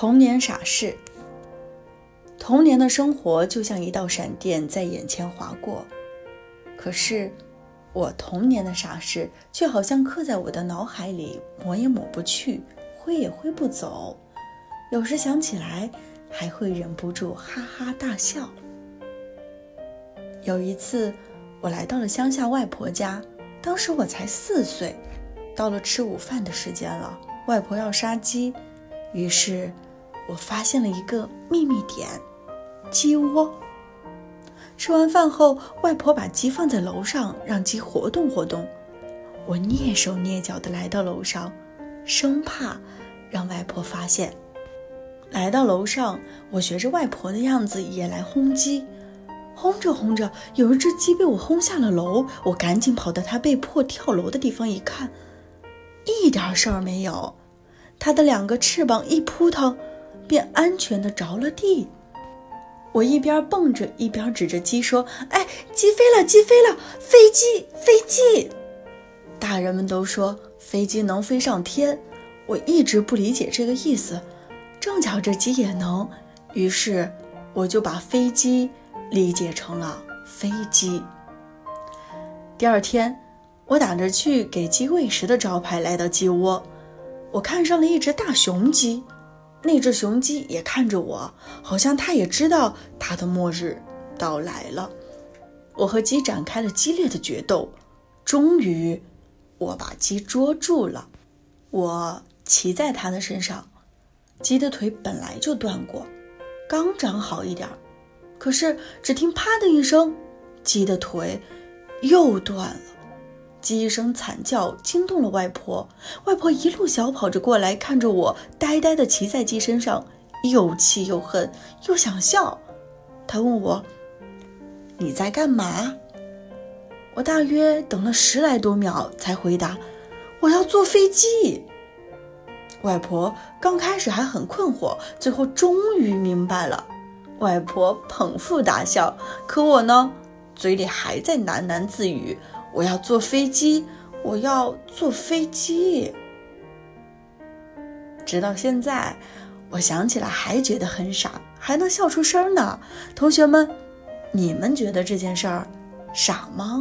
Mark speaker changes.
Speaker 1: 童年傻事。童年的生活就像一道闪电在眼前划过，可是我童年的傻事却好像刻在我的脑海里，抹也抹不去，挥也挥不走。有时想起来，还会忍不住哈哈大笑。有一次，我来到了乡下外婆家，当时我才四岁。到了吃午饭的时间了，外婆要杀鸡，于是我发现了一个秘密点——鸡窝。吃完饭后，外婆把鸡放在楼上，让鸡活动活动。我蹑手蹑脚地来到楼上，生怕让外婆发现。来到楼上，我学着外婆的样子也来轰鸡。轰着轰着，有一只鸡被我轰下了楼。我赶紧跑到它被迫跳楼的地方一看。一点事儿没有，它的两个翅膀一扑腾，便安全的着了地。我一边蹦着，一边指着鸡说：“哎，鸡飞了，鸡飞了，飞机，飞机！”大人们都说飞机能飞上天，我一直不理解这个意思。正巧这鸡也能，于是我就把飞机理解成了飞机。第二天。我打着去给鸡喂食的招牌来到鸡窝，我看上了一只大雄鸡，那只雄鸡也看着我，好像它也知道它的末日到来了。我和鸡展开了激烈的决斗，终于我把鸡捉住了。我骑在它的身上，鸡的腿本来就断过，刚长好一点，可是只听啪的一声，鸡的腿又断了。鸡一声惨叫，惊动了外婆。外婆一路小跑着过来，看着我呆呆地骑在鸡身上，又气又恨，又想笑。她问我：“你在干嘛？”我大约等了十来多秒，才回答：“我要坐飞机。”外婆刚开始还很困惑，最后终于明白了。外婆捧腹大笑，可我呢，嘴里还在喃喃自语。我要坐飞机，我要坐飞机。直到现在，我想起来还觉得很傻，还能笑出声呢。同学们，你们觉得这件事儿傻吗？